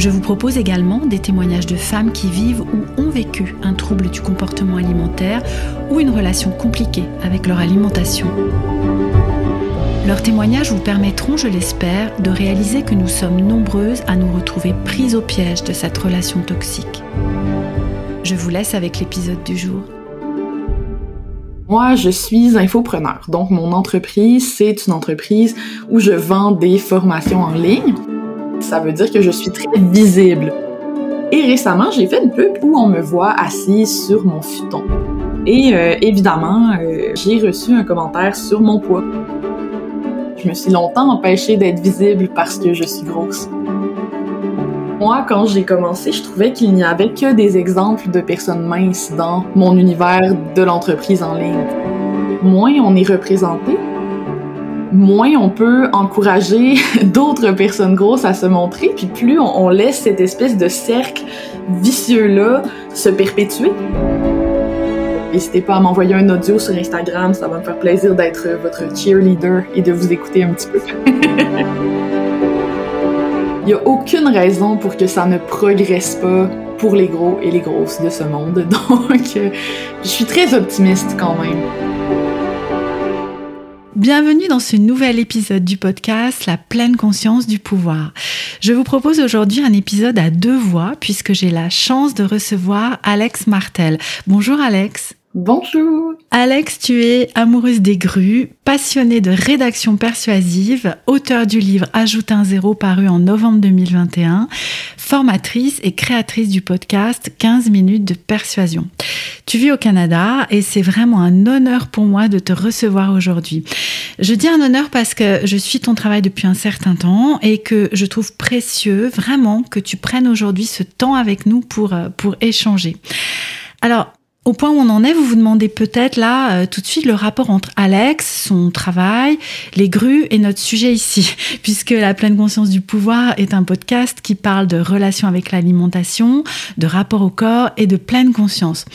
Je vous propose également des témoignages de femmes qui vivent ou ont vécu un trouble du comportement alimentaire ou une relation compliquée avec leur alimentation. Leurs témoignages vous permettront, je l'espère, de réaliser que nous sommes nombreuses à nous retrouver prises au piège de cette relation toxique. Je vous laisse avec l'épisode du jour. Moi, je suis infopreneur. Donc, mon entreprise, c'est une entreprise où je vends des formations en ligne ça veut dire que je suis très visible. Et récemment, j'ai fait une pub où on me voit assise sur mon futon. Et euh, évidemment, euh, j'ai reçu un commentaire sur mon poids. Je me suis longtemps empêchée d'être visible parce que je suis grosse. Moi, quand j'ai commencé, je trouvais qu'il n'y avait que des exemples de personnes minces dans mon univers de l'entreprise en ligne. Moins on est représenté, moins on peut encourager d'autres personnes grosses à se montrer, puis plus on, laisse cette espèce de cercle vicieux-là se perpétuer. N'hésitez pas à m'envoyer un audio sur Instagram, ça va me faire plaisir d'être votre cheerleader et de vous écouter un petit peu. Il n'y a aucune raison pour que ça ne progresse pas pour les gros et les grosses de ce monde. Donc, euh, je suis très optimiste quand même. Bienvenue dans ce nouvel épisode du podcast La pleine conscience du pouvoir. Je vous propose aujourd'hui un épisode à deux voix puisque j'ai la chance de recevoir Alex Martel. Bonjour Alex. Bonjour. Alex, tu es amoureuse des grues, passionnée de rédaction persuasive, auteur du livre Ajoute un zéro paru en novembre 2021, formatrice et créatrice du podcast 15 minutes de persuasion. Tu vis au Canada et c'est vraiment un honneur pour moi de te recevoir aujourd'hui. Je dis un honneur parce que je suis ton travail depuis un certain temps et que je trouve précieux vraiment que tu prennes aujourd'hui ce temps avec nous pour, euh, pour échanger. Alors, au point où on en est, vous vous demandez peut-être là euh, tout de suite le rapport entre Alex, son travail, les grues et notre sujet ici, puisque la pleine conscience du pouvoir est un podcast qui parle de relations avec l'alimentation, de rapport au corps et de pleine conscience.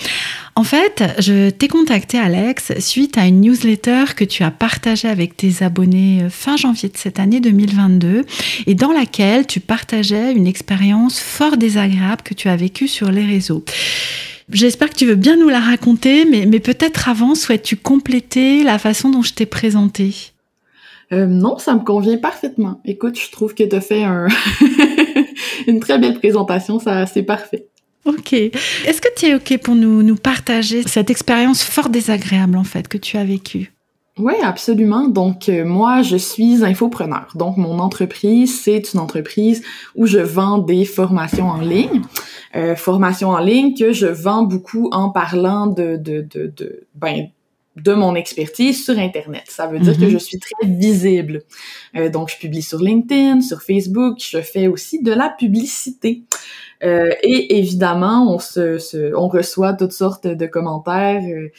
En fait, je t'ai contacté Alex suite à une newsletter que tu as partagée avec tes abonnés euh, fin janvier de cette année 2022 et dans laquelle tu partageais une expérience fort désagréable que tu as vécue sur les réseaux. J'espère que tu veux bien nous la raconter, mais, mais peut-être avant, souhaites-tu compléter la façon dont je t'ai présentée? Euh, non, ça me convient parfaitement. Écoute, je trouve que tu as fait un une très belle présentation, ça c'est parfait. Ok. Est-ce que tu es ok pour nous, nous partager cette expérience fort désagréable en fait que tu as vécue? Oui, absolument. Donc euh, moi, je suis infopreneur. Donc mon entreprise, c'est une entreprise où je vends des formations en ligne. Euh, formations en ligne que je vends beaucoup en parlant de, de, de, de ben, de mon expertise sur Internet. Ça veut dire que mhm. je suis très visible. Euh, donc, je publie sur LinkedIn, sur Facebook, je fais aussi de la publicité. Euh, et évidemment, on, se, se, on reçoit toutes sortes de commentaires euh,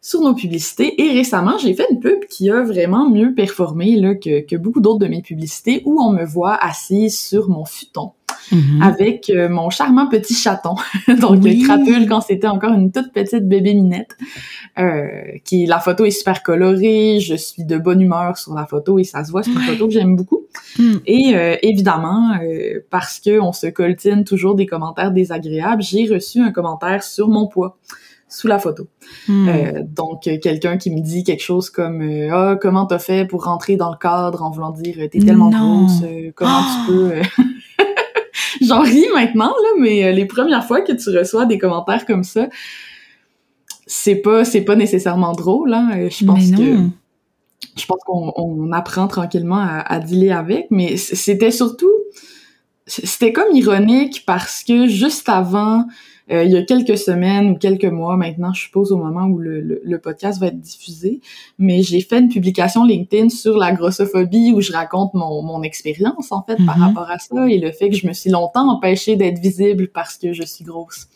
sur nos publicités. Et récemment, j'ai fait une pub qui a vraiment mieux performé là, que, que beaucoup d'autres de mes publicités où on me voit assise sur mon futon. Mhm. avec euh, mon charmant petit chaton, donc oui. Crapule quand c'était encore une toute petite bébé minette. Euh, qui la photo est super colorée, je suis de bonne humeur sur la photo et ça se voit, c'est une photo que j'aime beaucoup. Mm. Et euh, évidemment, euh, parce que on se coltine toujours des commentaires désagréables, j'ai reçu un commentaire sur mon poids sous la photo. Hmm. Euh, donc, quelqu'un qui me dit quelque chose comme euh, Ah, comment t'as fait pour rentrer dans le cadre en voulant dire T'es tellement grosse, euh, comment tu peux... J'en ris maintenant, là, mais les premières fois que tu reçois des commentaires comme ça, c'est pas c'est pas nécessairement drôle, hein. Je pense que je pense qu'on on apprend tranquillement à, à dealer avec, mais c'était surtout c'était comme ironique parce que juste avant euh, il y a quelques semaines ou quelques mois maintenant, je suppose au moment où le, le, podcast va être diffusé, mais j'ai fait une publication LinkedIn sur la grossophobie où je raconte mon, mon expérience en fait par mhm. rapport à ça et le fait que je me suis longtemps empêchée d'être visible parce que je suis grosse.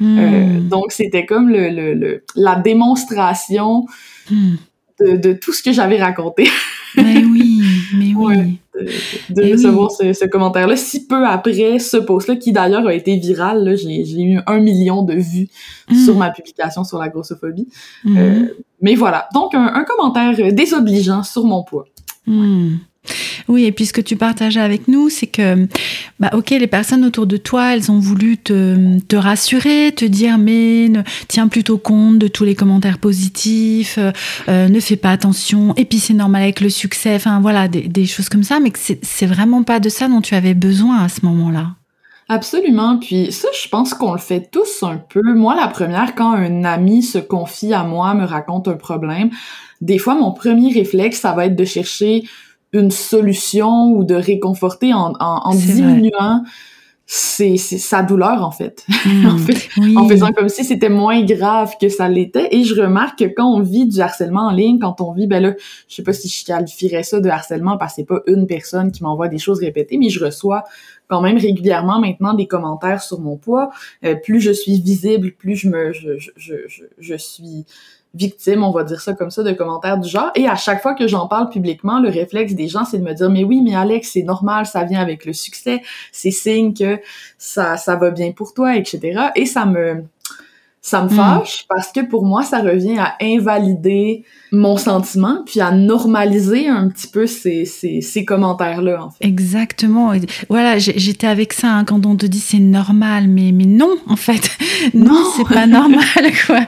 Hmm. Euh, donc c'était comme le, le, la démonstration hmm. de, de, tout ce que j'avais raconté. mais oui, mais oui. De, recevoir ce, ce commentaire-là si peu après ce post-là, qui d'ailleurs a été viral. J'ai eu un million de vues hmm. sur ma publication sur la grossophobie. Euh, mais voilà, donc un, un, commentaire désobligeant sur mon poids. Oui, et puis ce que tu partages avec nous, c'est que, bah, ok, les personnes autour de toi, elles ont voulu te, te rassurer, te dire, mais tiens plutôt compte de tous les commentaires positifs, euh, euh, ne fais pas attention, et puis c'est normal avec le succès, enfin voilà, des, des choses comme ça, mais que c'est vraiment pas de ça dont tu avais besoin à ce moment-là. Absolument. Puis ça, je pense qu'on le fait tous un peu. Moi, la première, quand un ami se confie à moi, me raconte un problème, des fois, mon premier réflexe, ça va être de chercher une solution ou de réconforter en, en, diminuant c'est sa douleur en fait, hmm. en, fait en, faisant comme si c'était moins grave que ça l'était. Et je remarque que quand on vit du harcèlement en ligne quand on vit ben là je sais pas si je qualifierais ça de harcèlement parce que c'est pas une personne qui m'envoie des choses répétées mais je reçois quand même régulièrement maintenant des commentaires sur mon poids. Euh, plus je suis visible plus je me je, je, je, je suis victime, on va dire ça comme ça, de commentaires du genre. Et à chaque fois que j'en parle publiquement, le réflexe des gens, c'est de me dire, mais oui, mais Alex, c'est normal, ça vient avec le succès, c'est signe que ça, ça va bien pour toi, etc. Et ça me, ça me hmm. fâche parce que pour moi, ça revient à invalider mon sentiment puis à normaliser un petit peu ces, ces, ces commentaires-là, en fait. Exactement. Voilà, j'étais avec ça hein, quand on te dit c'est normal, mais, mais non, en fait. Non, c'est pas normal, quoi.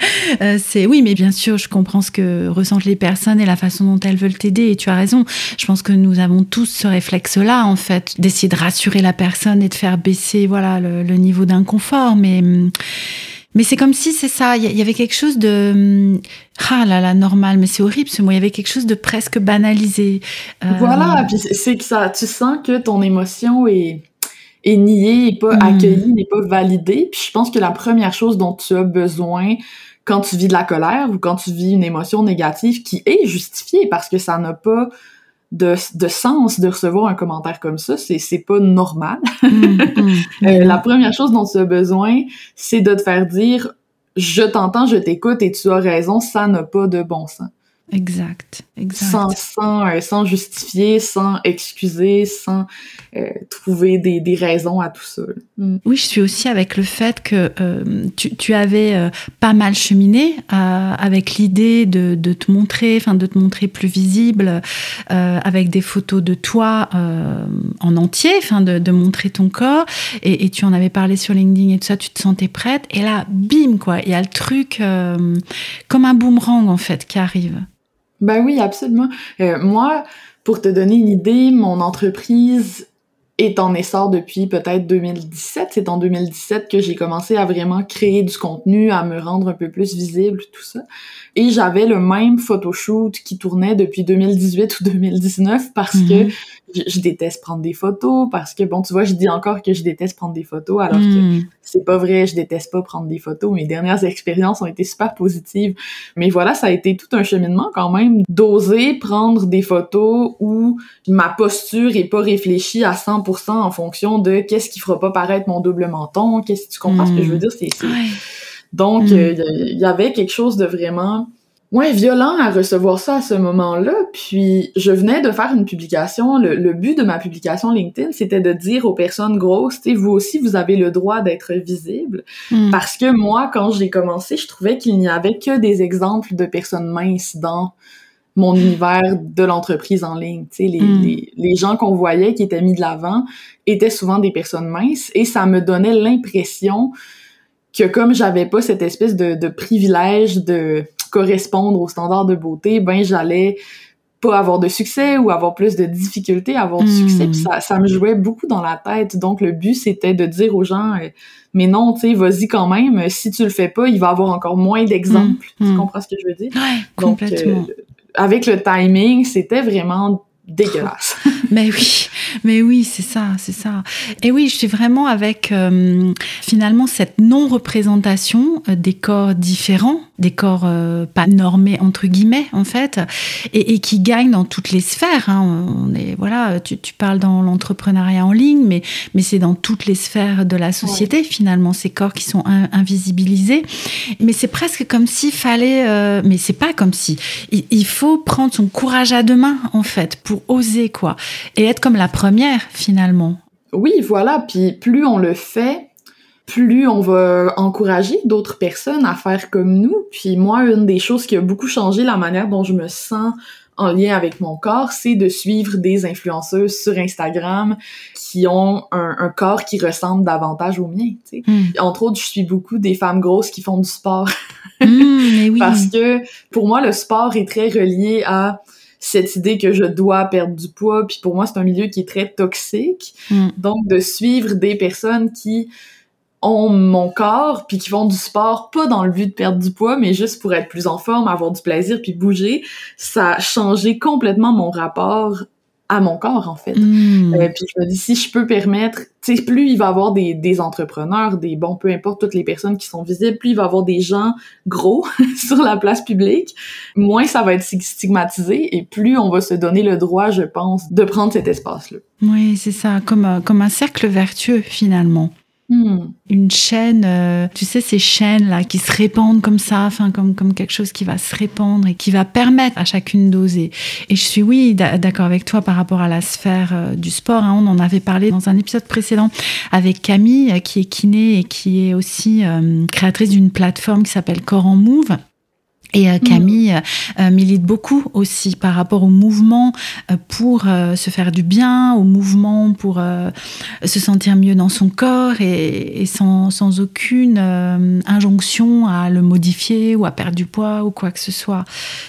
Euh, c'est, oui, mais bien sûr, je comprends ce que ressentent les personnes et la façon dont elles veulent t'aider et tu as raison. Je pense que nous avons tous ce réflexe-là, en fait, d'essayer de rassurer la personne et de faire baisser, voilà, le, le niveau d'inconfort, mais, mais c'est comme si c'est ça, il y, avait quelque chose de hum, ah là là normal, mais c'est horrible ce mot. Il y avait quelque chose de presque banalisé. Euh, voilà, puis c'est que ça, tu sens que ton émotion est est niée, est pas hmm. accueillie, n'est pas validée. Puis je pense que la première chose dont tu as besoin quand tu vis de la colère ou quand tu vis une émotion négative qui est justifiée parce que ça n'a pas de, de sens de recevoir un commentaire comme ça, c'est c'est pas normal. Mm, mm, euh, la première chose dont tu as besoin, c'est de te faire dire je t'entends, je t'écoute et tu as raison, ça n'a pas de bon sens. Exact, exact. Sans, sans, euh, sans justifier, sans excuser, sans euh, trouver des, des, raisons à tout ça. Mm. Oui, je suis aussi avec le fait que euh, tu, tu, avais euh, pas mal cheminé avec l'idée de, de, te montrer, enfin de te montrer plus visible, avec des photos de toi en entier, enfin de, de, montrer ton corps. Et, et, tu en avais parlé sur LinkedIn et tout ça, tu te sentais prête. Et là, bim, quoi, il y a le truc comme un boomerang en fait qui arrive. Ben oui, absolument. Euh, moi, pour te donner une idée, mon entreprise est en essor depuis peut-être 2017. C'est en 2017 que j'ai commencé à vraiment créer du contenu, à me rendre un peu plus visible, tout ça. Et j'avais le même photoshoot qui tournait depuis 2018 ou 2019 parce que je, déteste prendre des photos parce que bon tu vois je dis encore que je déteste prendre des photos alors que hmm. c'est pas vrai je déteste pas prendre des photos. Mes dernières expériences ont été super positives. Mais voilà ça a été tout un cheminement quand même d'oser prendre des photos où ma posture est pas réfléchie à 100% en fonction de qu'est-ce qui fera pas paraître mon double menton qu'est-ce que tu comprends ce que je veux dire? C'est donc hmm. euh, il y avait quelque chose de vraiment ouais, violent à recevoir ça à ce moment-là. Puis je venais de faire une publication. Le, but de ma publication LinkedIn, c'était de dire aux personnes grosses, tu vous aussi, vous avez le droit d'être visible. Hmm. Parce que moi, quand j'ai commencé, je trouvais qu'il n'y avait que des exemples de personnes minces dans mon univers de l'entreprise en ligne. Tu sais, les, hmm. les, les gens qu'on voyait qui étaient mis de l'avant étaient souvent des personnes minces et ça me donnait l'impression que comme j'avais pas cette espèce de, de privilège de correspondre aux standards de beauté, ben j'allais pas avoir de succès ou avoir plus de difficultés à avoir du succès. Puis hmm. ça, ça me jouait beaucoup dans la tête. Donc le but c'était de dire aux gens, euh, mais non, tu sais, vas-y quand même. Si tu le fais pas, il va avoir encore moins d'exemples. Hmm. Tu hmm. comprends ce que je veux dire? Ouais, complètement. avec le timing, c'était vraiment dégueulasse. mais oui, mais oui, c'est ça, c'est ça. Et oui, je suis vraiment avec euh, finalement cette non-représentation euh, des corps différents, des corps euh, pas normés entre guillemets en fait, et, qui gagnent dans toutes les sphères. Hein. On est voilà, tu, parles dans l'entrepreneuriat en ligne, mais mais c'est dans toutes les sphères de la société finalement ces corps qui sont invisibilisés. Mais c'est presque comme s'il fallait, mais c'est pas comme si. Il, faut prendre son courage à deux mains en fait pour oser quoi et être comme la première finalement. Oui, voilà. Puis plus on le fait, plus on va encourager d'autres personnes à faire comme nous. Puis moi, une des choses qui a beaucoup changé la manière dont je me sens en lien avec mon corps, c'est de suivre des influenceuses sur Instagram qui ont un, corps qui ressemble davantage au mien. Tu sais. Hmm. Entre autres, je suis beaucoup des femmes grosses qui font du sport. Hmm, Parce que pour moi, le sport est très relié à cette idée que je dois perdre du poids. Puis pour moi, c'est un milieu qui est très toxique. Hmm. Donc, de suivre des personnes qui ont mon corps puis qui font du sport pas dans le but de perdre du poids mais juste pour être plus en forme, avoir du plaisir puis bouger, ça a changé complètement mon rapport à mon corps en fait. Hmm. Euh, puis je me dis si je peux permettre, tu sais plus il va y avoir des, des entrepreneurs, des bons peu importe toutes les personnes qui sont visibles, plus il va y avoir des gens gros sur la place publique, moins ça va être stigmatisé et plus on va se donner le droit, je pense, de prendre cet espace là. Oui, c'est ça, comme comme un cercle vertueux finalement. Hmm. Une chaîne, euh, tu sais, ces chaînes-là qui se répandent comme ça, enfin, comme, comme quelque chose qui va se répandre et qui va permettre à chacune d'oser. Et je suis, oui, d'accord avec toi par rapport à la sphère euh, du sport. Hein. on en avait parlé dans un épisode précédent avec Camille, euh, qui est kiné et qui est aussi créatrice d'une plateforme qui s'appelle Corps en Move et euh, Camille euh, milite beaucoup aussi par rapport au mouvement euh, pour se faire du bien, au mouvement pour se sentir mieux dans son corps et, et sans, sans, aucune injonction à le modifier ou à perdre du poids ou quoi que ce soit.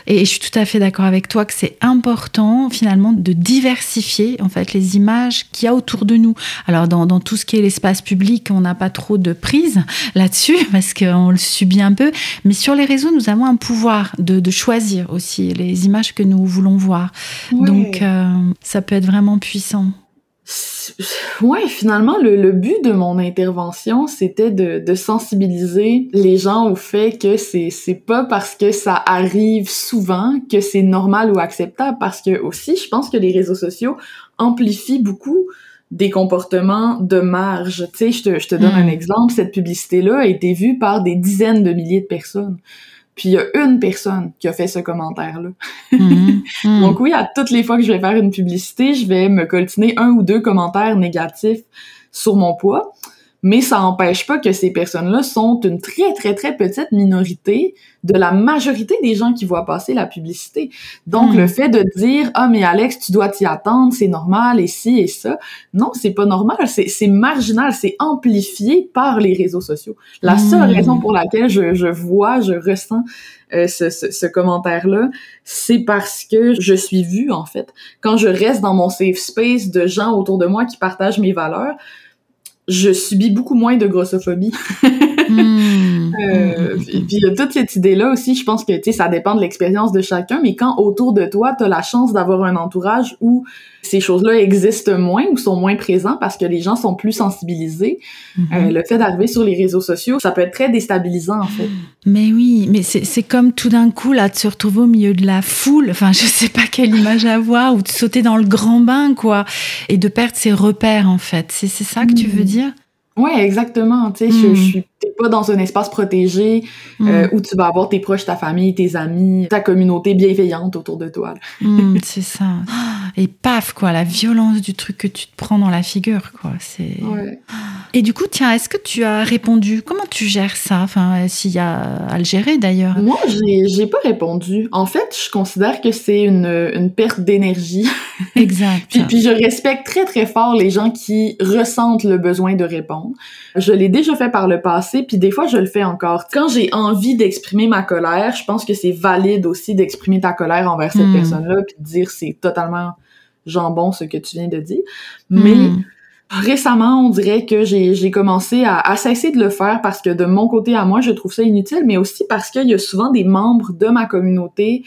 Et, je suis tout à fait d'accord avec toi que c'est important finalement de diversifier en fait les images qu'il y a autour de nous. Alors dans, dans tout ce qui est l'espace public, on n'a pas trop de prise là-dessus parce qu'on le subit un peu, mais sur les réseaux, nous avons un pouvoir pouvoir de, choisir aussi les images que nous voulons voir. Donc, euh, ça peut être vraiment puissant. Ouais, finalement, le, but de mon intervention, c'était de, sensibiliser les gens au fait que c'est c'est pas parce que ça arrive souvent que c'est normal ou acceptable, parce que aussi, je pense que les réseaux sociaux amplifient beaucoup des comportements de marge. Tu sais, je te, je te donne un hmm. exemple. Cette publicité-là a été vue par des dizaines de milliers de personnes. Puis il y a une personne qui a fait ce commentaire-là. Mhm. Mhm. Donc oui, à toutes les fois que je vais faire une publicité, je vais me coltiner un ou deux commentaires négatifs sur mon poids mais ça n'empêche pas que ces personnes-là sont une très, très, très petite minorité de la majorité des gens qui voient passer la publicité. Donc, hmm. le fait de dire, ah, mais Alex, tu dois t'y attendre, c'est normal, et ci et ça. Non, c'est pas normal, c'est marginal, c'est amplifié par les réseaux sociaux. La seule hmm. raison pour laquelle je, je vois, je ressens euh, ce, ce, ce commentaire-là, c'est parce que je suis vue, en fait. Quand je reste dans mon safe space de gens autour de moi qui partagent mes valeurs, je subis beaucoup moins de grossophobie. Hmm. euh, puis, puis toute cette idée-là aussi, je pense que tu sais, ça dépend de l'expérience de chacun, mais quand autour de toi, tu as la chance d'avoir un entourage où ces choses-là existent moins ou sont moins présents parce que les gens sont plus sensibilisés. Mhm. euh, le fait d'arriver sur les réseaux sociaux, ça peut être très déstabilisant en fait. Mais oui, mais c'est comme tout d'un coup là de se retrouver au milieu de la foule. Enfin, je sais pas quelle image avoir ou de sauter dans le grand bain quoi et de perdre ses repères en fait. C'est ça que tu veux mhm. dire? Ouais, exactement. Tu sais, je, je, hmm. Suis pas dans un espace protégé euh, où tu vas avoir tes proches, ta famille, tes amis, ta communauté bienveillante autour de toi. Hmm, c'est ça. Et paf, quoi, la violence du truc que tu te prends dans la figure, quoi. C'est. Ouais. Et du coup, tiens, est-ce que tu as répondu? Comment tu gères ça? Enfin, s'il y a à le gérer d'ailleurs. Moi, j'ai, j'ai pas répondu. En fait, je considère que c'est une, une perte d'énergie. Exact. puis, puis je respecte très très fort les gens qui ressentent le besoin de répondre. Je l'ai déjà fait par le passé, puis des fois je le fais encore. Quand j'ai envie d'exprimer ma colère, je pense que c'est valide aussi d'exprimer ta colère envers cette hmm. personne-là, puis de dire c'est totalement jambon ce que tu viens de dire. Mais hmm. récemment, on dirait que j'ai commencé à, à, cesser de le faire parce que de mon côté à moi, je trouve ça inutile, mais aussi parce qu'il y a souvent des membres de ma communauté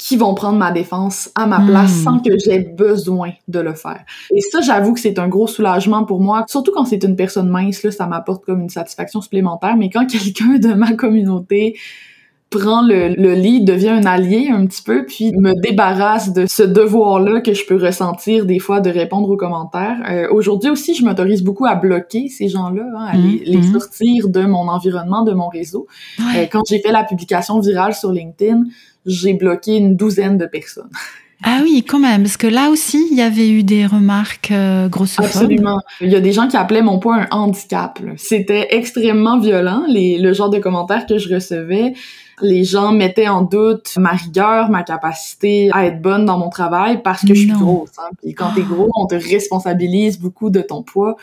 qui vont prendre ma défense à ma place hmm. sans que j'aie besoin de le faire. Et ça, j'avoue que c'est un gros soulagement pour moi, surtout quand c'est une personne mince, là, ça m'apporte comme une satisfaction supplémentaire, mais quand quelqu'un de ma communauté prend le, le lit, devient un allié un petit peu, puis me débarrasse de ce devoir-là que je peux ressentir des fois de répondre aux commentaires. Euh, Aujourd'hui aussi, je m'autorise beaucoup à bloquer ces gens-là, hein, à les, les, mm-hmm. sortir de mon environnement, de mon réseau. Euh, quand j'ai fait la publication virale sur LinkedIn, j'ai bloqué une douzaine de personnes. Ah oui, quand même, parce que là aussi, il y avait eu des remarques euh, grossophobes. Absolument. Il y a des gens qui appelaient mon poids un handicap. C'était extrêmement violent, les, le genre de commentaires que je recevais les gens mettaient en doute ma rigueur, ma capacité à être bonne dans mon travail parce que je suis grosse. Hein. Puis quand t'es gros, on te responsabilise beaucoup de ton poids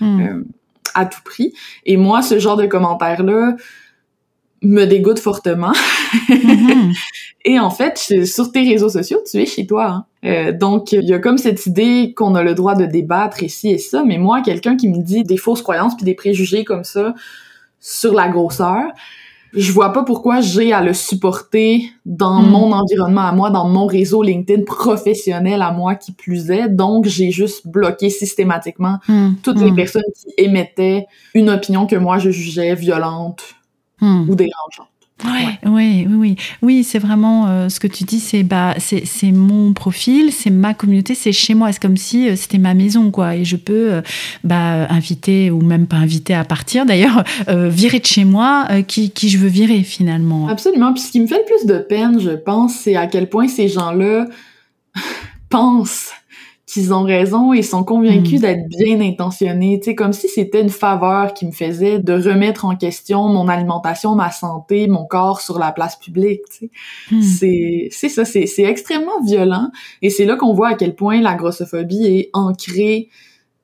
hmm. euh, à tout prix. Et moi, ce genre de commentaires-là me dégoûte fortement. Mm-hmm. Et en fait, sur tes réseaux sociaux, tu es chez toi. Hein. Euh, donc, il y a comme cette idée qu'on a le droit de débattre ici et ça. Mais moi, quelqu'un qui me dit des fausses croyances puis des préjugés comme ça sur la grosseur, je vois pas pourquoi j'ai à le supporter dans hmm. mon environnement à moi, dans mon réseau LinkedIn professionnel à moi qui plus est. Donc, j'ai juste bloqué systématiquement hmm. toutes les hmm. personnes qui émettaient une opinion que moi je jugeais violente ou dérangeante. Ouais, Oui, oui, oui, oui, c'est vraiment euh, ce que tu dis, c'est bah, c'est mon profil, c'est ma communauté, c'est chez moi. C'est comme si euh, c'était ma maison, quoi. Et je peux euh, bah, inviter ou même pas inviter à partir, d'ailleurs, virer de chez moi qui, qui je veux virer finalement. Absolument. Puis ce qui me fait le plus de peine, je pense, c'est à quel point ces gens-là pensent qu'ils ont raison et sont convaincus hmm. d'être bien intentionnés, tu sais, comme si c'était une faveur qui me faisait de remettre en question mon alimentation, ma santé, mon corps sur la place publique, tu sais. Hmm. C'est, c'est ça, c'est, c'est extrêmement violent et c'est là qu'on voit à quel point la grossophobie est ancrée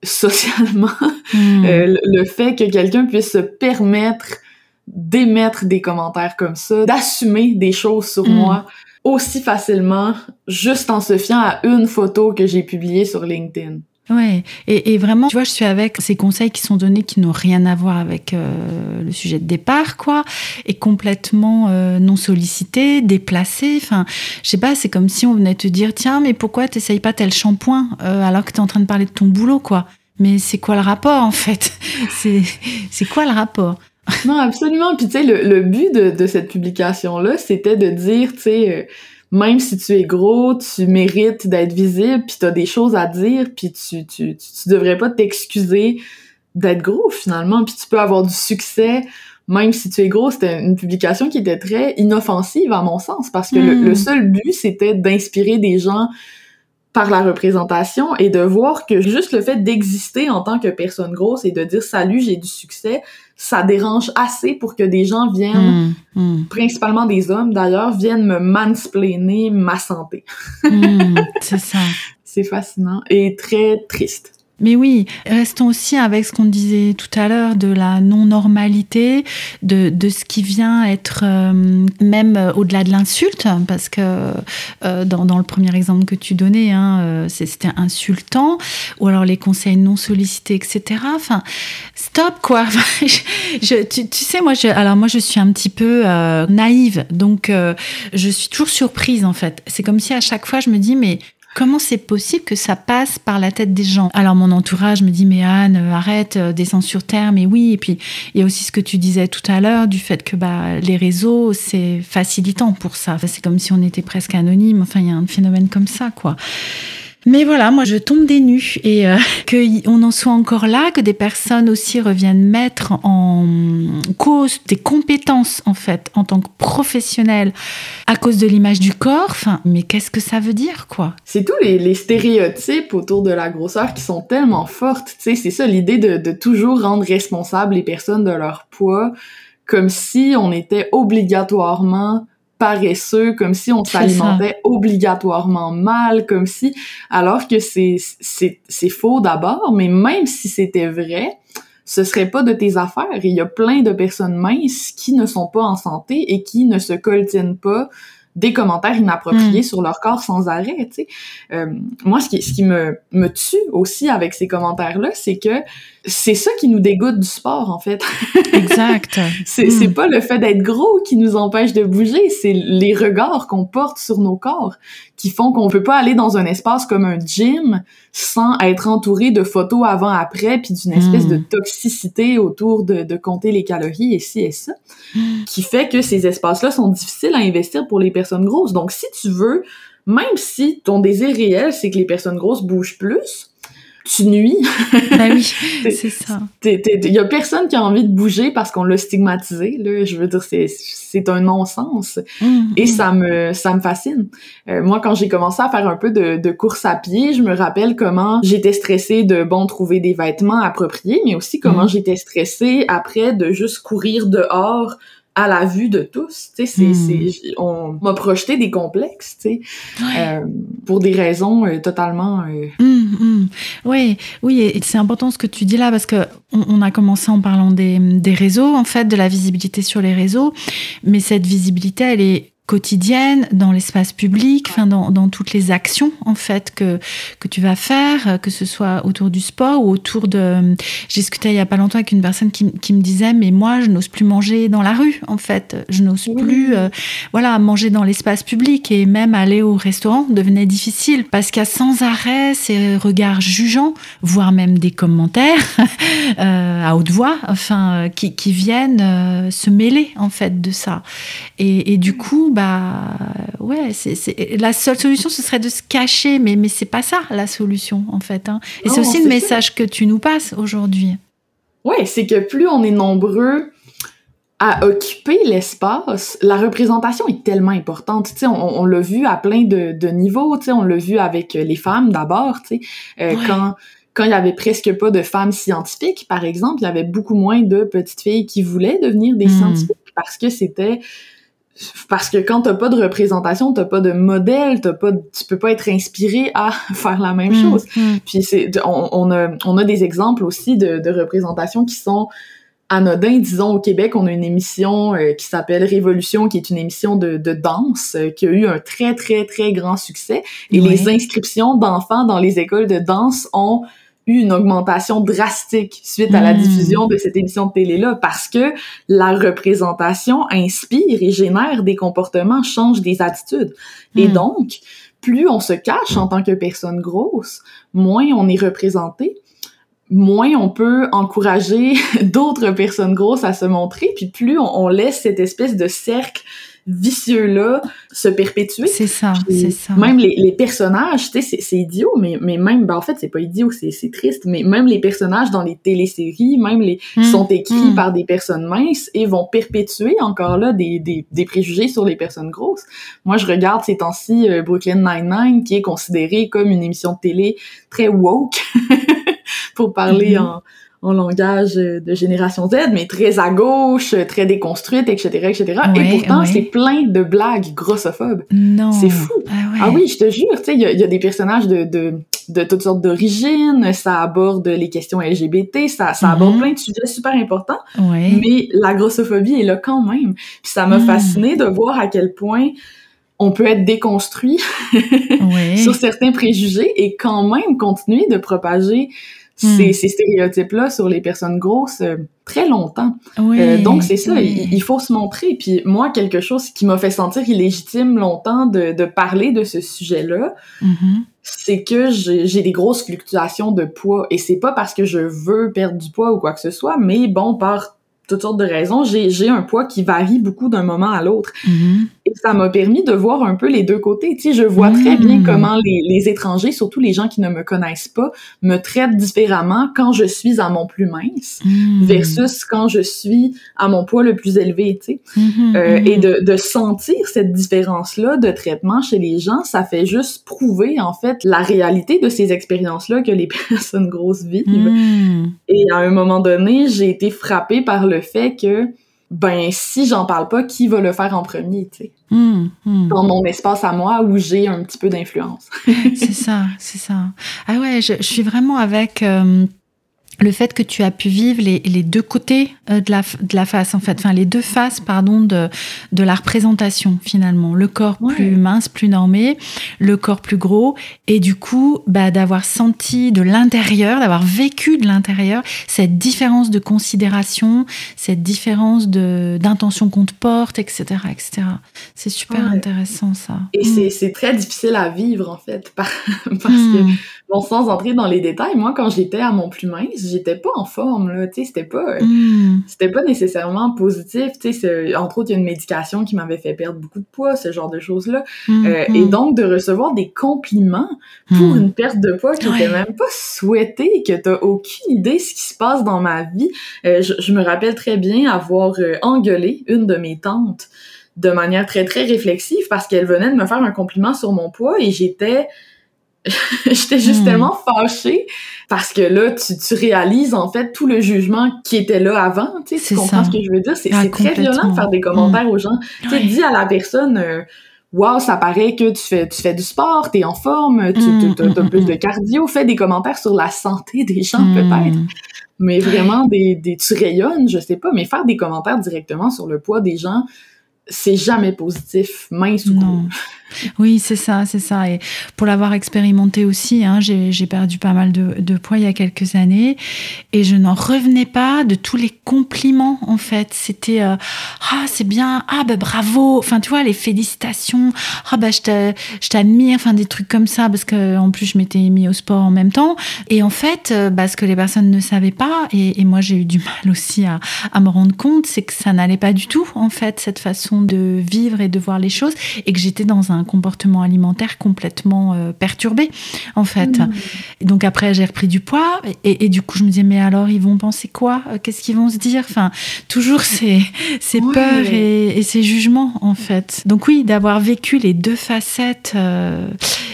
socialement. Hmm. Euh, le fait que quelqu'un puisse se permettre d'émettre des commentaires comme ça, d'assumer des choses sur moi aussi facilement juste en se fiant à une photo que j'ai publiée sur LinkedIn. Ouais, et, vraiment, tu vois, je suis avec ces conseils qui sont donnés qui n'ont rien à voir avec euh, le sujet de départ, quoi, et complètement euh, non sollicités, déplacés. Enfin, je sais pas, c'est comme si on venait te dire, tiens, mais pourquoi t'essayes pas tel shampoing euh, alors que t'es en train de parler de ton boulot, quoi? Mais c'est quoi le rapport, en fait? C'est quoi le rapport? Non, absolument. Puis tu sais, le, le, but de, de cette publication-là, c'était de dire, tu sais, euh, même si tu es gros, tu mérites d'être visible, puis t'as des choses à dire, puis tu, tu, tu, devrais pas t'excuser d'être gros finalement, puis tu peux avoir du succès même si tu es gros. C'était une publication qui était très inoffensive à mon sens, parce que le, le, hmm. seul but, c'était d'inspirer des gens par la représentation et de voir que juste le fait d'exister en tant que personne grosse et de dire salut, j'ai du succès, ça dérange assez pour que des gens viennent, hmm, hmm. principalement des hommes d'ailleurs, viennent me mansplainer ma santé. Hmm, c'est ça. C'est fascinant et très triste. Mais oui, restons aussi avec ce qu'on disait tout à l'heure de la non-normalité, de, de ce qui vient être euh, même euh, au-delà de l'insulte, parce que euh, dans, dans, le premier exemple que tu donnais, hein, c'était insultant, ou alors les conseils non sollicités, etc. Enfin, stop quoi. je, tu, tu, sais, moi, je, alors moi, je suis un petit peu naïve, donc je suis toujours surprise en fait. C'est comme si à chaque fois, je me dis, mais Comment c'est possible que ça passe par la tête des gens? Alors mon entourage me dit mais Anne, euh, arrête, euh, descends sur terre. Mais oui, et puis il y a aussi ce que tu disais tout à l'heure du fait que bah, les réseaux c'est facilitant pour ça. C'est comme si on était presque anonyme. Enfin, il y a un phénomène comme ça, quoi. Mais voilà, moi je tombe des nues et euh, qu'on en soit encore là, que des personnes aussi reviennent mettre en cause des compétences en fait en tant que professionnel à cause de l'image du corps. Enfin, mais qu'est-ce que ça veut dire quoi? C'est tous les, stéréotypes autour de la grosseur qui sont tellement fortes. Tu sais, c'est ça l'idée de, de toujours rendre responsables les personnes de leur poids, comme si on était obligatoirement paresseux, comme si on s'alimentait obligatoirement mal, comme si, alors que c'est, c'est, c'est faux d'abord, mais même si c'était vrai, ce serait pas de tes affaires. Il y a plein de personnes minces qui ne sont pas en santé et qui ne se coltinent pas des commentaires inappropriés mm. sur leur corps sans arrêt. Tu sais. Euh, moi, ce qui, ce qui me, me tue aussi avec ces commentaires-là, c'est que c'est ça qui nous dégoûte du sport, en fait. exact. c'est mm. pas le fait d'être gros qui nous empêche de bouger, c'est les regards qu'on porte sur nos corps qui font qu'on peut pas aller dans un espace comme un gym sans être entouré de photos avant-après puis d'une espèce de mm. toxicité autour de, de compter les calories et ci et ça, qui fait que ces espaces-là sont difficiles à investir pour les personnes grosses. Donc, si tu veux, même si ton désir réel, c'est que les personnes grosses bougent plus, tu nuis. ben oui, c'est ça. Il y a personne qui a envie de bouger parce qu'on l'a stigmatisé. Là. Je veux dire, c'est un non-sens. Mm-hmm. Et ça me ça me fascine. Euh, moi, quand j'ai commencé à faire un peu de, de course à pied, je me rappelle comment j'étais stressée de, bon, trouver des vêtements appropriés, mais aussi comment mm. j'étais stressée après de juste courir dehors à la vue de tous. Tu sais, hmm. on m'a projeté des complexes, tu sais, euh, pour des raisons euh, totalement. Euh... Hmm, hmm. Oui, oui, et c'est important ce que tu dis là parce que on, a commencé en parlant des, des réseaux, en fait, de la visibilité sur les réseaux, mais cette visibilité, elle est quotidienne, dans l'espace public, enfin dans, dans, toutes les actions en fait que que tu vas faire, que ce soit autour du sport ou autour de. J'ai discuté il y a pas longtemps avec une personne qui, qui me disait mais moi je n'ose plus manger dans la rue en fait, je n'ose plus euh, voilà manger dans l'espace public et même aller au restaurant devenait difficile parce qu'il y a sans arrêt ces regards jugeants, voire même des commentaires euh, à haute voix, enfin euh, qui, qui viennent euh, se mêler en fait de ça. Et, et du coup bah ouais, c'est la seule solution, ce serait de se cacher, mais mais c'est pas ça la solution en fait. Hein. Et c'est aussi le message que tu nous passes aujourd'hui. Ouais, c'est que plus on est nombreux à occuper l'espace, la représentation est tellement importante. Tu sais, on, l'a vu à plein de, de niveaux. Tu sais, on l'a vu avec les femmes d'abord. Tu sais, euh, quand quand il y avait presque pas de femmes scientifiques, par exemple, il y avait beaucoup moins de petites filles qui voulaient devenir des hmm. scientifiques parce que c'était parce que quand t'as pas de représentation, t'as pas de modèle, t'as pas, tu peux pas être inspiré à faire la même mm, chose. Mm. Puis c'est, on, on, a, on a des exemples aussi de, de représentations qui sont anodins. Disons au Québec, on a une émission euh, qui s'appelle Révolution, qui est une émission de, de danse euh, qui a eu un très très très grand succès. Et les inscriptions d'enfants dans les écoles de danse ont eu une augmentation drastique suite à la hmm. diffusion de cette émission de télé-là parce que la représentation inspire et génère des comportements, change des attitudes. Et hmm. donc, plus on se cache en tant que personne grosse, moins on est représenté, moins on peut encourager d'autres personnes grosses à se montrer, puis plus on, on laisse cette espèce de cercle vicieux-là se perpétuer. C'est ça, c'est ça. Même les, les personnages, tu sais, c'est idiot, mais, mais même, ben en fait, c'est pas idiot, c'est triste, mais même les personnages dans les téléséries, même les, mmh, sont écrits mmh. par des personnes minces et vont perpétuer encore là des, des, des, préjugés sur les personnes grosses. Moi, je regarde ces temps-ci euh, Brooklyn Nine-Nine, qui est considéré comme une émission de télé très woke, pour parler mmh. en en langage de génération Z, mais très à gauche, très déconstruite, etc., etc. et pourtant, c'est plein de blagues grossophobes. Non. C'est fou. Ah, ah, oui, je te jure, tu sais, il y, a, des personnages de, de, de toutes sortes d'origines, ça aborde les questions LGBT, ça, ça aborde mhm. plein de sujets super importants, mais la grossophobie est là quand même. Puis ça m'a mhm. fasciné de voir à quel point on peut être déconstruit sur certains préjugés et quand même continuer de propager Hmm. ces, ces stéréotypes-là sur les personnes grosses euh, très longtemps. Euh, donc c'est ça, il, faut se montrer. Puis moi, quelque chose qui m'a fait sentir illégitime longtemps de, de parler de ce sujet-là, mm-hmm. c'est que j'ai des grosses fluctuations de poids. Et c'est pas parce que je veux perdre du poids ou quoi que ce soit, mais bon, par toutes sortes de raisons, j'ai un poids qui varie beaucoup d'un moment à l'autre. Mm-hmm. Et ça m'a permis de voir un peu les deux côtés. Tu sais, je vois très bien mm. comment les, les, étrangers, surtout les gens qui ne me connaissent pas, me traitent différemment quand je suis à mon plus mince mm. versus quand je suis à mon poids le plus élevé. Tu sais. Mm-hmm, euh, et mm-hmm. de, de sentir cette différence-là de traitement chez les gens, ça fait juste prouver en fait la réalité de ces expériences-là que les personnes grosses vivent. Mm. Et à un moment donné, j'ai été frappée par le fait que ben si j'en parle pas, qui va le faire en premier, tu sais? Hmm, hmm. Dans mon espace à moi où j'ai un petit peu d'influence. c'est ça, c'est ça. Ah ouais, je, suis vraiment avec... Euh, le fait que tu as pu vivre les, les deux côtés euh, de la, de la face, en fait, enfin les deux faces, pardon, de, de la représentation finalement. Le corps plus mince, plus normé, le corps plus gros, et du coup, bah, d'avoir senti de l'intérieur, d'avoir vécu de l'intérieur cette différence de considération, cette différence de d'intention qu'on te porte, etc., etc. C'est super intéressant ça. Et mm. c'est très difficile à vivre en fait, parce que mm. Bon, sans entrer dans les détails, moi quand j'étais à mon plus mince j'étais pas en forme là, tu sais, c'était pas hmm. c'était pas nécessairement positif, tu sais, entre autres il y a une médication qui m'avait fait perdre beaucoup de poids, ce genre de choses là. Hmm, euh, et hmm. donc de recevoir des compliments pour une perte de poids qui était même pas souhaitée, que t'as aucune idée ce qui se passe dans ma vie. Euh, je, me rappelle très bien avoir euh, engueulé une de mes tantes de manière très très réflexive parce qu'elle venait de me faire un compliment sur mon poids et j'étais J'étais juste hmm. tellement fâchée parce que là, tu, tu, réalises en fait tout le jugement qui était là avant. Tu, sais, tu comprends ce que je veux dire? C'est ah, très violent de faire des commentaires hmm. aux gens. Tu sais, dis à la personne... Euh, Wow, ça paraît que tu fais, tu fais du sport, t'es en forme, tu hmm, as, plus de cardio. Fais des commentaires sur la santé des gens, peut-être. Mais vraiment, des, des, tu rayonnes, je sais pas, mais faire des commentaires directement sur le poids des gens, c'est jamais positif, mince ou. Oui, c'est ça, c'est ça. Et pour l'avoir expérimenté aussi, hein, j'ai perdu pas mal de, poids il y a quelques années et je n'en revenais pas de tous les compliments en fait. C'était euh, ah c'est bien, ah bah bravo, enfin tu vois les félicitations, ah bah je t'admire, enfin des trucs comme ça parce que en plus je m'étais mis au sport en même temps. Et en fait, euh, bah, ce que les personnes ne savaient pas et, et moi j'ai eu du mal aussi à, à me rendre compte, c'est que ça n'allait pas du tout en fait cette façon de vivre et de voir les choses et que j'étais dans un un comportement alimentaire complètement euh, perturbé, en fait. Mmh. donc après, j'ai repris du poids et, du coup, je me disais, mais alors, ils vont penser quoi? Euh, Qu'est-ce qu'ils vont se dire? Enfin, toujours ces, ces peurs et, ces jugements, en fait. Donc oui, d'avoir vécu les deux facettes. Euh,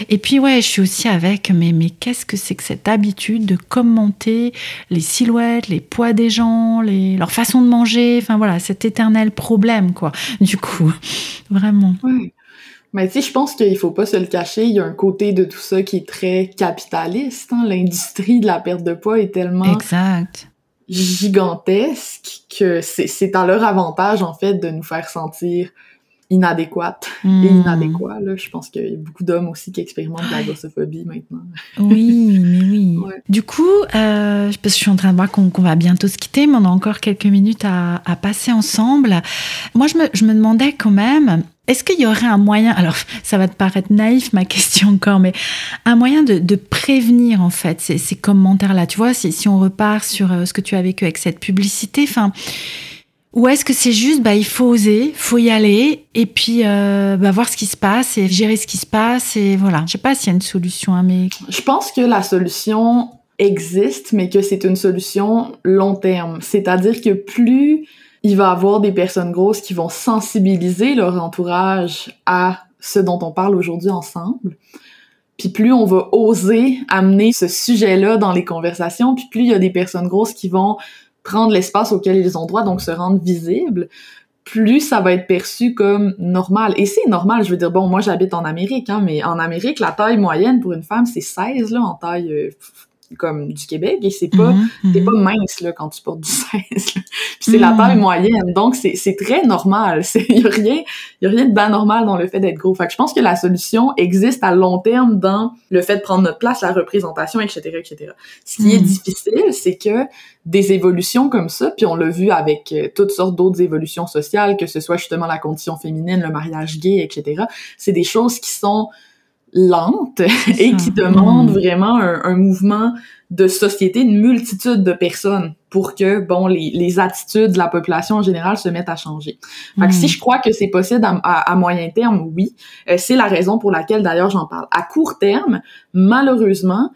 et puis, ouais, je suis aussi avec, mais, mais qu'est-ce que c'est que cette habitude de commenter les silhouettes, les poids des gens, les, leur façon de manger, enfin voilà, cet éternel problème, quoi, du coup, vraiment. Mais tu sais, je pense qu'il faut pas se le cacher, il y a un côté de tout ça qui est très capitaliste. Hein? L'industrie de la perte de poids est tellement exact. gigantesque que c'est à leur avantage, en fait, de nous faire sentir inadéquate et hmm. inadéquat. Là. Je pense qu'il y a beaucoup d'hommes aussi qui expérimentent de la grossophobie maintenant. oui, mais oui. Du coup, euh, parce que je suis en train de voir qu'on va bientôt se quitter, mais on a encore quelques minutes à, à passer ensemble. Moi, je me, je me demandais quand même, est-ce qu'il y aurait un moyen, alors ça va te paraître naïf ma question encore, mais un moyen de, prévenir en fait ces, commentaires-là? Tu vois, si, si, on repart sur euh, ce que tu as vécu avec cette publicité, enfin, ou est-ce que c'est juste, bah, il faut oser, faut y aller, et puis euh, bah, voir ce qui se passe et gérer ce qui se passe, et voilà. Je sais pas s'il y a une solution, hein, mais... Je pense que la solution existe, mais que c'est une solution long terme. C'est-à-dire que plus il va avoir des personnes grosses qui vont sensibiliser leur entourage à ce dont on parle aujourd'hui ensemble. Puis plus on va oser amener ce sujet-là dans les conversations, puis plus il y a des personnes grosses qui vont prendre l'espace auquel ils ont droit, donc se rendre visibles, plus ça va être perçu comme normal. Et c'est normal, je veux dire, bon, moi j'habite en Amérique, hein, mais en Amérique, la taille moyenne pour une femme, c'est 16, là, en taille euh, comme du Québec et c'est pas mm pas mince là quand tu portes du 16 puis c'est la mhm. taille moyenne donc c'est c'est très normal. C'est y a rien y a rien de bas normal dans le fait d'être gros. Fait que je pense que la solution existe à long terme dans le fait de prendre notre place la représentation etc etc ce qui est mhm. difficile c'est que des évolutions comme ça puis on l'a vu avec euh, toutes sortes d'autres évolutions sociales que ce soit justement la condition féminine le mariage gay etc c'est des choses qui sont lente et qui demande mm. vraiment un, mouvement de société, une multitude de personnes pour que, bon, les, les, attitudes de la population en général se mettent à changer. Fait que si mm. je crois que c'est possible à, moyen terme, oui. Euh, c'est la raison pour laquelle, d'ailleurs, j'en parle. À court terme, malheureusement,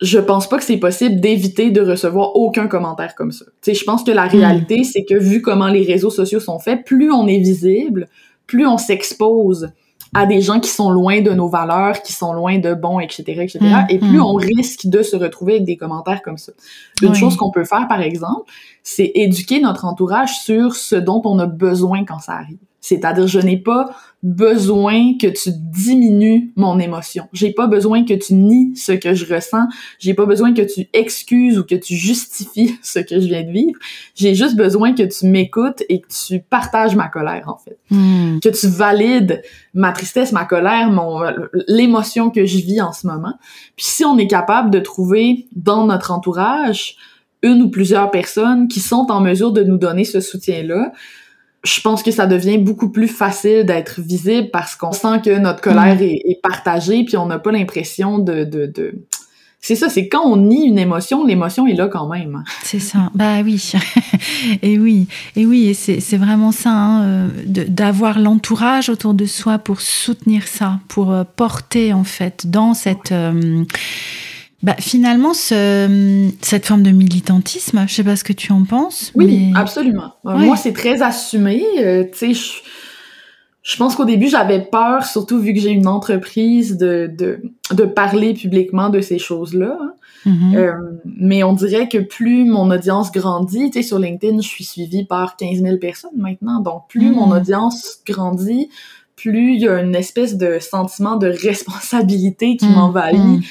je pense pas que c'est possible d'éviter de recevoir aucun commentaire comme ça. Tu sais, je pense que la mm. réalité, c'est que vu comment les réseaux sociaux sont faits, plus on est visible, plus on s'expose à des gens qui sont loin de nos valeurs, qui sont loin de bons, etc., etc. Mm, et plus mm. on risque de se retrouver avec des commentaires comme ça. Une chose qu'on peut faire, par exemple, c'est éduquer notre entourage sur ce dont on a besoin quand ça arrive. C'est-à-dire, je n'ai pas besoin que tu diminues mon émotion. J'ai pas besoin que tu nies ce que je ressens. J'ai pas besoin que tu excuses ou que tu justifies ce que je viens de vivre. J'ai juste besoin que tu m'écoutes et que tu partages ma colère, en fait. Hmm. Que tu valides ma tristesse, ma colère, mon, l'émotion que je vis en ce moment. Puis si on est capable de trouver dans notre entourage une ou plusieurs personnes qui sont en mesure de nous donner ce soutien-là, je pense que ça devient beaucoup plus facile d'être visible parce qu'on sent que notre colère Mm. est, est partagée puis on n'a pas l'impression de, de, de... c'est ça c'est quand on nie une émotion l'émotion est là quand même. C'est ça. Bah oui. et oui. Et oui. Et c'est vraiment ça, hein, euh, d'avoir l'entourage autour de soi pour soutenir ça, pour euh, porter en fait dans cette. euh, bah, finalement, ce, cette forme de militantisme, je sais pas ce que tu en penses. oui mais... absolument Euh, Ouais. moi c'est très assumé euh, tu sais je je pense qu'au début j'avais peur surtout vu que j'ai une entreprise de, de de parler publiquement de ces choses là Mhm. Euh, mais on dirait que plus mon audience grandit, tu sais, sur LinkedIn, je suis suivie par 15 000 personnes maintenant, donc plus Mm. mon audience grandit, plus il y a une espèce de sentiment de responsabilité qui m'envahit, mm,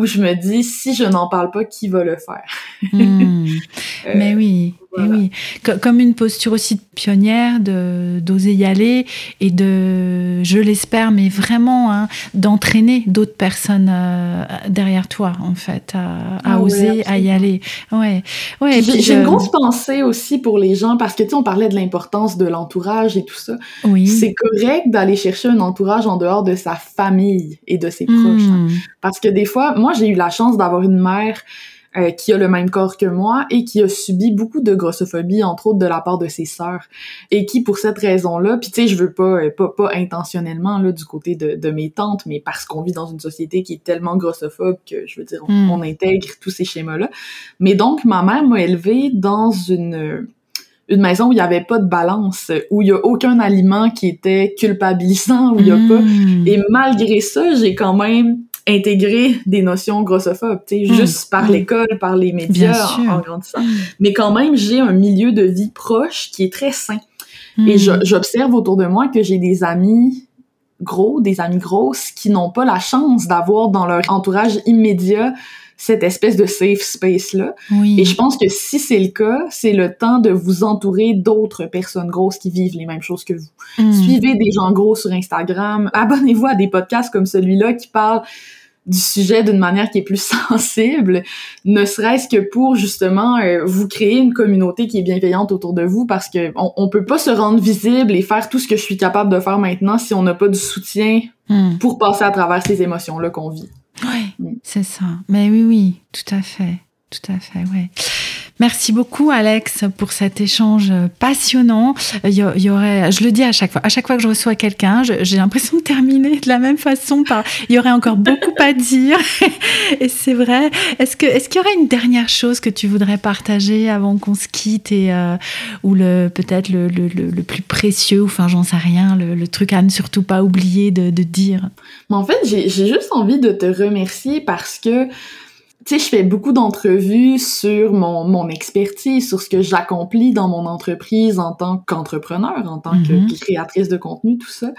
où je me dis, si je n'en parle pas, qui va le faire? mm. Euh, Mais oui, voilà. oui. Co- Comme une posture aussi de pionnière, de d'oser y aller et de, je l'espère, mais vraiment hein, d'entraîner d'autres personnes euh, derrière toi, en fait, à, à Ah oser, à y aller. Ouais, ouais. J'ai une grosse pensée aussi pour les gens, parce que, tu sais, on parlait de l'importance de l'entourage et tout ça. Oui. C'est correct d'aller chercher un entourage en dehors de sa famille et de ses proches. hein. Mm. Parce que des fois, moi, j'ai eu la chance d'avoir une mère euh, qui a le même corps que moi et qui a subi beaucoup de grossophobie, entre autres de la part de ses sœurs, et qui, pour cette raison-là, puis tu sais, je veux pas, euh, pas, pas intentionnellement là du côté de, de mes tantes, mais parce qu'on vit dans une société qui est tellement grossophobe que, je veux dire, on, Mm. on intègre tous ces schémas-là. Mais donc, ma mère m'a élevée dans une une maison où il y avait pas de balance, où il y a aucun aliment qui était culpabilisant, où il y a pas Mm. et malgré ça, j'ai quand même intégré des notions grossophobes, tu sais, Mm. juste par Mm. l'école, par les médias, en, grandissant. Mais quand même, j'ai un milieu de vie proche qui est très sain. Et j'observe autour de moi que j'ai des amis gros, des amis grosses qui n'ont pas la chance d'avoir dans leur entourage immédiat cette espèce de safe space-là. oui. Et je pense que si c'est le cas, c'est le temps de vous entourer d'autres personnes grosses qui vivent les mêmes choses que vous. Mm. Suivez des gens gros sur Instagram. Abonnez-vous à des podcasts comme celui-là qui parlent du sujet d'une manière qui est plus sensible, ne serait-ce que pour justement euh, vous créer une communauté qui est bienveillante autour de vous parce que on, on peut pas se rendre visible et faire tout ce que je suis capable de faire maintenant si on n'a pas du soutien Mm. pour passer à travers ces émotions-là qu'on vit. Mm. c'est ça. Mais oui, oui, tout à fait. Tout à fait, ouais. Merci beaucoup, Alex, pour cet échange passionnant. Il y, aurait, je le dis à chaque fois, à chaque fois que je reçois quelqu'un, j'ai l'impression de terminer de la même façon. Il y aurait encore beaucoup à dire. Et c'est vrai. Est-ce que, est-ce qu'il y aurait une dernière chose que tu voudrais partager avant qu'on se quitte euh, ou le peut-être le, le, le, plus précieux, enfin j'en sais rien, le, truc à ne surtout pas oublier de, dire? En fait, j'ai juste envie de te remercier parce que, tu sais, je fais beaucoup d'entrevues sur mon, mon expertise, sur ce que j'accomplis dans mon entreprise en tant qu'entrepreneur, en tant que créatrice de contenu, tout ça.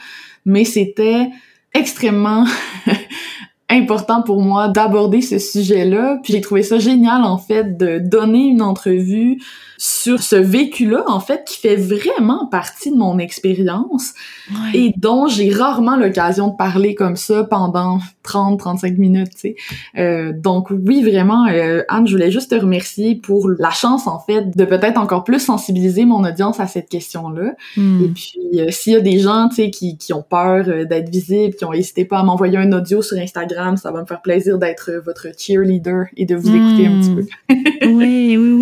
Mais c'était extrêmement important pour moi d'aborder ce sujet-là. Puis j'ai trouvé ça génial, en fait, de donner une entrevue sur ce vécu-là, en fait, qui fait vraiment partie de mon expérience Ouais. et dont j'ai rarement l'occasion de parler comme ça pendant 30-35 minutes, tu sais. Euh, donc oui, vraiment, euh, Anne, je voulais juste te remercier pour la chance, en fait, de peut-être encore plus sensibiliser mon audience à cette question-là. Mm. Et puis, euh, s'il y a des gens, tu sais, qui, qui ont peur euh, d'être visibles, qui ont hésité pas à m'envoyer un audio sur Instagram, ça va me faire plaisir d'être euh, votre cheerleader et de vous écouter un petit peu. oui, oui, oui.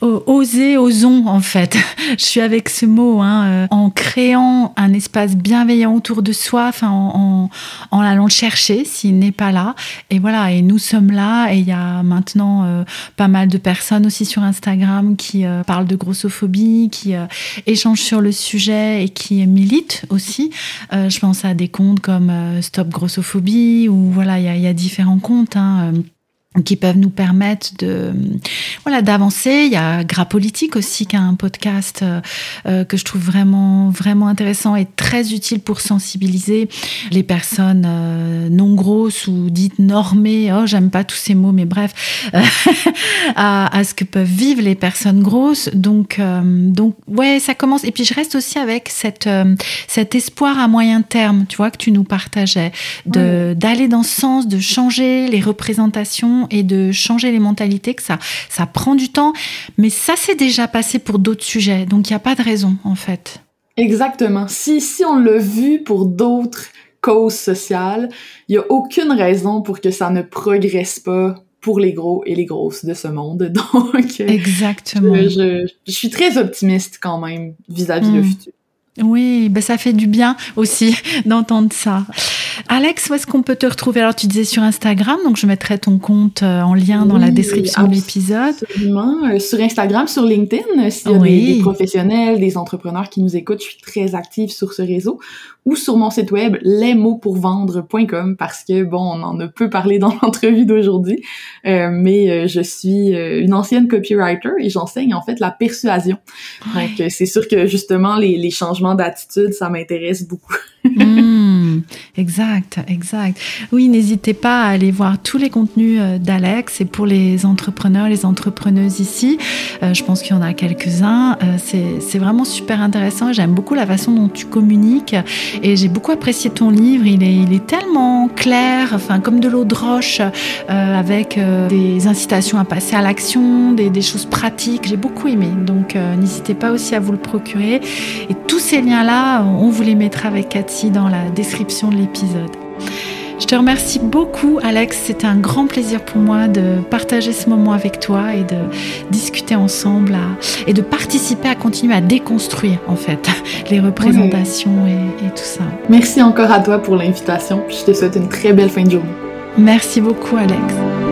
Oser, osons, en fait. Je suis avec ce mot, hein, euh, en créant un espace bienveillant autour de soi, en, en, en allant le chercher s'il n'est pas là. Et voilà, et nous sommes là, et il y a maintenant euh, pas mal de personnes aussi sur Instagram qui euh, parlent de grossophobie, qui euh, échangent sur le sujet et qui militent aussi. Euh, je pense à des comptes comme euh, Stop Grossophobie, ou voilà, il y y a différents comptes. Hein, qui peuvent nous permettre de voilà d'avancer. Il y a Gras Politique aussi qui a un podcast euh, euh, que je trouve vraiment vraiment intéressant et très utile pour sensibiliser les personnes euh, non grosses ou dites normées. Oh, j'aime pas tous ces mots, mais bref, à, à, ce que peuvent vivre les personnes grosses. Donc donc ouais, ça commence. Et puis je reste aussi avec cette cet espoir à moyen terme, tu vois, que tu nous partageais, de d'aller dans ce sens, de changer les représentations et de changer les mentalités, que ça, ça prend du temps. Mais ça, c'est déjà passé pour d'autres sujets. Donc, il n'y a pas de raison, en fait. Exactement. Si, si on l'a vu pour d'autres causes sociales, il n'y a aucune raison pour que ça ne progresse pas pour les gros et les grosses de ce monde. Donc, Exactement. Je, je, suis très optimiste quand même vis-à-vis du mm. futur. Oui, ben ça fait du bien aussi d'entendre ça. Alex, où est-ce qu'on peut te retrouver? Alors, tu disais sur Instagram, donc je mettrai ton compte euh, en lien dans la description de l'épisode. Absolument. Euh, sur Instagram, sur LinkedIn, euh, s'il y a des, professionnels, des entrepreneurs qui nous écoutent, je suis très active sur ce réseau. Ou sur mon site web, lesmotspourvendre.com, parce que, bon, on en a peu parlé dans l'entrevue d'aujourd'hui, mais je suis une ancienne copywriter et j'enseigne en fait la persuasion. Donc, c'est sûr que justement, les, les changements d'attitude, ça m'intéresse beaucoup. Hmm, exact, exact. Oui, n'hésitez pas à aller voir tous les contenus euh, d'Alex et pour les entrepreneurs, les entrepreneuses ici, euh, je pense qu'il y en a quelques-uns. Euh, c'est vraiment super intéressant. J'aime beaucoup la façon dont tu communiques et j'ai beaucoup apprécié ton livre. Il est, tellement clair, enfin comme de l'eau de roche, avec des incitations à passer à l'action, des, des, choses pratiques. J'ai beaucoup aimé. Donc n'hésitez pas aussi à vous le procurer. Et tous ces liens-là, on vous les mettra avec Cathy dans la description de l'épisode. Je te remercie beaucoup, Alex. C'était un grand plaisir pour moi de partager ce moment avec toi et de discuter ensemble et de participer à continuer à déconstruire, en fait, les représentations et, et, tout ça. Merci encore à toi pour l'invitation. Je te souhaite une très belle fin de journée. Merci beaucoup, Alex.